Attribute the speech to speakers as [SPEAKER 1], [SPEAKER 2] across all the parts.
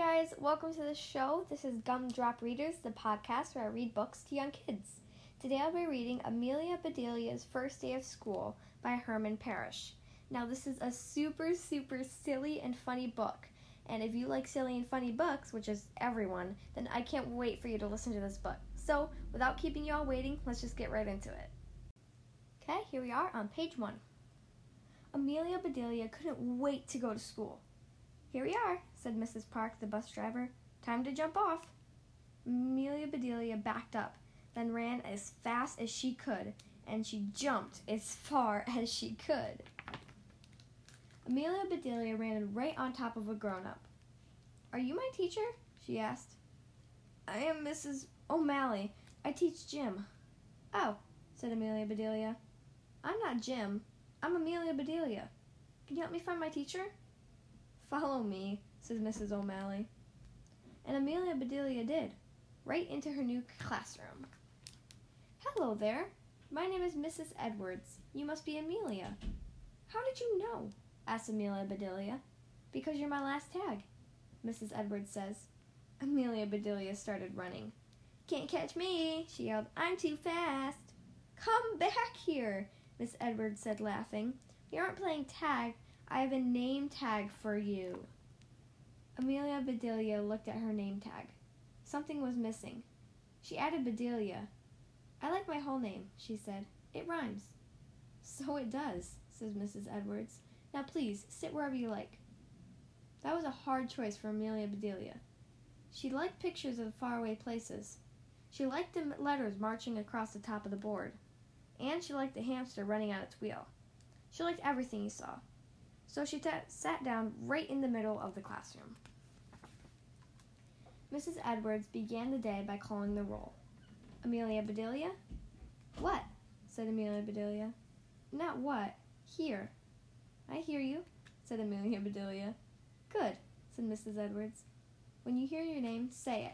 [SPEAKER 1] guys, welcome to the show. This is Gumdrop Readers, the podcast where I read books to young kids. Today I'll be reading Amelia Bedelia's First Day of School by Herman Parish. Now, this is a super, super silly and funny book. And if you like silly and funny books, which is everyone, then I can't wait for you to listen to this book. So, without keeping you all waiting, let's just get right into it. Okay, here we are on page one. Amelia Bedelia couldn't wait to go to school. Here we are, said Mrs. Park, the bus driver. Time to jump off. Amelia Bedelia backed up, then ran as fast as she could, and she jumped as far as she could. Amelia Bedelia ran right on top of a grown up. Are you my teacher? she asked. I am Mrs. O'Malley. I teach gym. Oh, said Amelia Bedelia. I'm not Jim. I'm Amelia Bedelia. Can you help me find my teacher? Follow me, said Mrs. O'Malley. And Amelia Bedelia did, right into her new classroom. Hello there. My name is Mrs. Edwards. You must be Amelia. How did you know? asked Amelia Bedelia. Because you're my last tag, Mrs. Edwards says. Amelia Bedelia started running. Can't catch me, she yelled. I'm too fast. Come back here, Miss Edwards said, laughing. We aren't playing tag. I have a name tag for you. Amelia Bedelia looked at her name tag. Something was missing. She added Bedelia. I like my whole name, she said. It rhymes. So it does, says Mrs. Edwards. Now please, sit wherever you like. That was a hard choice for Amelia Bedelia. She liked pictures of faraway places. She liked the letters marching across the top of the board. And she liked the hamster running on its wheel. She liked everything he saw so she t- sat down right in the middle of the classroom. Mrs. Edwards began the day by calling the roll. Amelia Bedelia? What? said Amelia Bedelia. Not what. Here. I hear you, said Amelia Bedelia. Good, said Mrs. Edwards. When you hear your name, say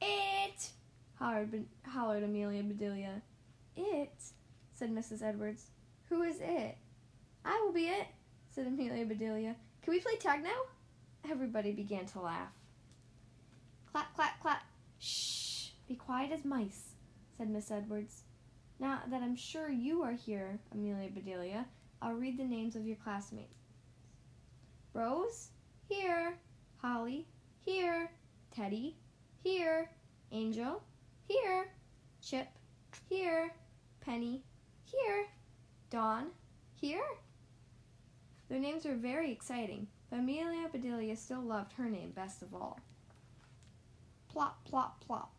[SPEAKER 1] it. It! hollered, hollered Amelia Bedelia. It? said Mrs. Edwards. Who is it? I will be it, said Amelia Bedelia. Can we play tag now? Everybody began to laugh. Clap, clap, clap. Shh! Be quiet as mice, said Miss Edwards. Now that I'm sure you are here, Amelia Bedelia, I'll read the names of your classmates. Rose, here. Holly, here. Teddy, here. Angel, here. Chip, here. Penny, here. Dawn, here. Their names were very exciting, but Amelia Bedelia still loved her name best of all. Plop, plop, plop.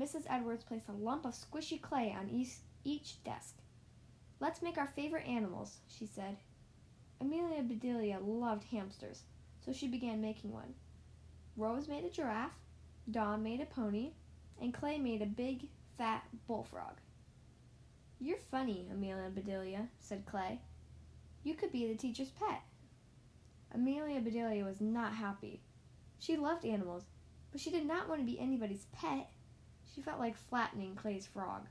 [SPEAKER 1] Mrs. Edwards placed a lump of squishy clay on each, each desk. Let's make our favorite animals, she said. Amelia Bedelia loved hamsters, so she began making one. Rose made a giraffe, Dawn made a pony, and Clay made a big, fat bullfrog. You're funny, Amelia Bedelia, said Clay. You could be the teacher's pet. Amelia Bedelia was not happy. She loved animals, but she did not want to be anybody's pet. She felt like flattening Clay's frog.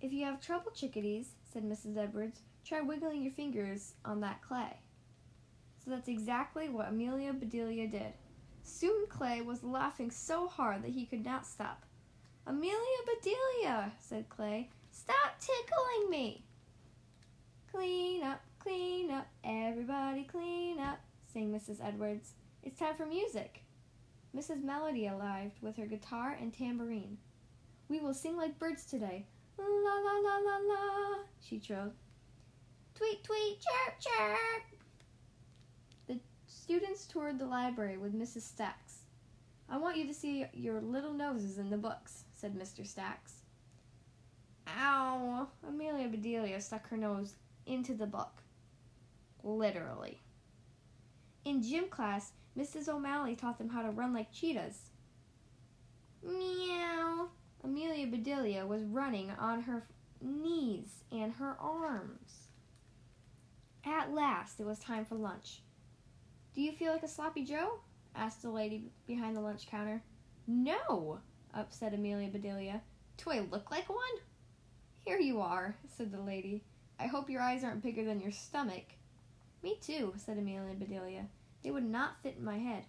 [SPEAKER 1] If you have trouble, chickadees, said Mrs. Edwards, try wiggling your fingers on that clay. So that's exactly what Amelia Bedelia did. Soon Clay was laughing so hard that he could not stop. Amelia Bedelia, said Clay, stop tickling me. Clean up, clean up, everybody clean up, sang Mrs. Edwards. It's time for music. Mrs. Melody arrived with her guitar and tambourine. We will sing like birds today. La la la la la, she trilled. Tweet, tweet, chirp, chirp. The students toured the library with Mrs. Stacks. I want you to see your little noses in the books, said Mr. Stacks. Ow! Amelia Bedelia stuck her nose into the book. Literally. In gym class, Mrs. O'Malley taught them how to run like cheetahs. Meow. Amelia Bedelia was running on her knees and her arms. At last, it was time for lunch. Do you feel like a sloppy Joe? asked the lady behind the lunch counter. No, upset Amelia Bedelia. Do I look like one? Here you are, said the lady. I hope your eyes aren't bigger than your stomach. Me too, said Amelia Bedelia. They would not fit in my head.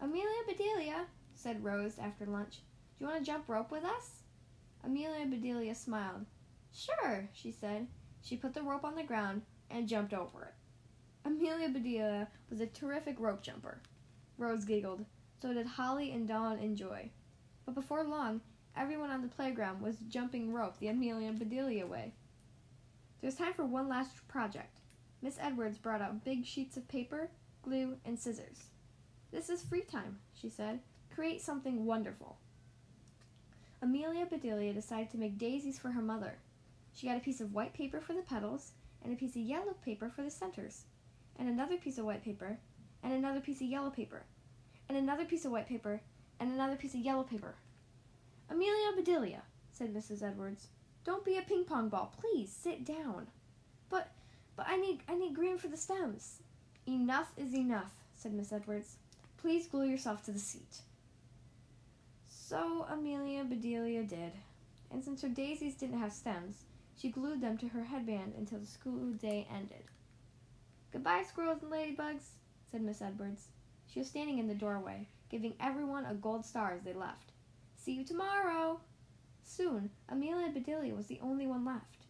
[SPEAKER 1] Amelia Bedelia, said Rose after lunch, do you want to jump rope with us? Amelia Bedelia smiled. Sure, she said. She put the rope on the ground and jumped over it. Amelia Bedelia was a terrific rope jumper. Rose giggled. So did Holly and Dawn and Joy. But before long, everyone on the playground was jumping rope the Amelia Bedelia way. There was time for one last project. Miss Edwards brought out big sheets of paper, glue, and scissors. This is free time, she said. Create something wonderful. Amelia Bedelia decided to make daisies for her mother. She got a piece of white paper for the petals, and a piece of yellow paper for the centers, and another piece of white paper, and another piece of yellow paper, and another piece of white paper, and another piece of yellow paper. Amelia Bedelia, said Mrs. Edwards, don't be a ping pong ball. Please sit down. But but I need I need green for the stems. Enough is enough, said Miss Edwards. Please glue yourself to the seat. So Amelia Bedelia did, and since her daisies didn't have stems, she glued them to her headband until the school day ended. Goodbye, squirrels and ladybugs, said Miss Edwards. She was standing in the doorway, giving everyone a gold star as they left. See you tomorrow! Soon, Amelia Bedelia was the only one left.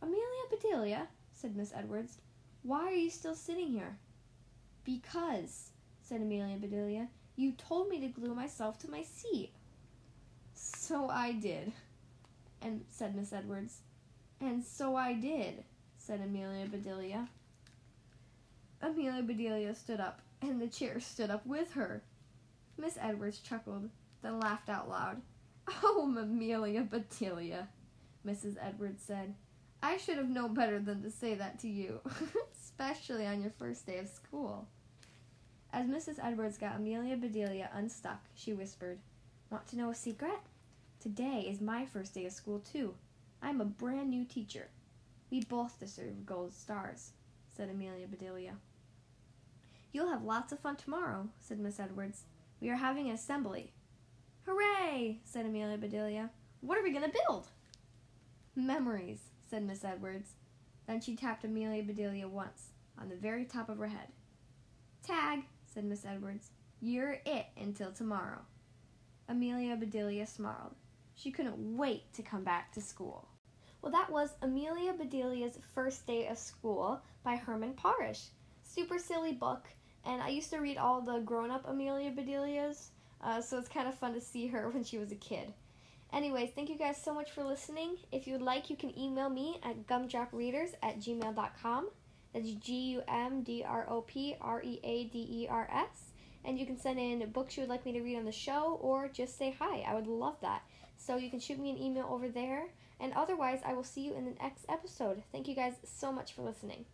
[SPEAKER 1] Amelia Bedelia, said Miss Edwards, why are you still sitting here? Because, said Amelia Bedelia, you told me to glue myself to my seat. So I did, and said Miss Edwards. And so I did, said Amelia Bedelia. Amelia Bedelia stood up, and the chair stood up with her. Miss Edwards chuckled, then laughed out loud. Oh, Amelia Bedelia, Mrs. Edwards said. I should have known better than to say that to you, especially on your first day of school. As Mrs. Edwards got Amelia Bedelia unstuck, she whispered, Want to know a secret? Today is my first day of school, too. I'm a brand new teacher. We both deserve gold stars, said Amelia Bedelia. You'll have lots of fun tomorrow, said Miss Edwards. We are having an assembly. Hooray, said Amelia Bedelia. What are we going to build? Memories, said Miss Edwards. Then she tapped Amelia Bedelia once, on the very top of her head. Tag, said Miss Edwards. You're it until tomorrow. Amelia Bedelia smiled. She couldn't wait to come back to school. Well, that was Amelia Bedelia's First Day of School by Herman Parish. Super silly book, and I used to read all the grown up Amelia Bedelias, uh, so it's kind of fun to see her when she was a kid. Anyways, thank you guys so much for listening. If you would like, you can email me at gumdropreaders at gmail.com. That's G U M D R O P R E A D E R S. And you can send in books you would like me to read on the show or just say hi. I would love that. So you can shoot me an email over there. And otherwise, I will see you in the next episode. Thank you guys so much for listening.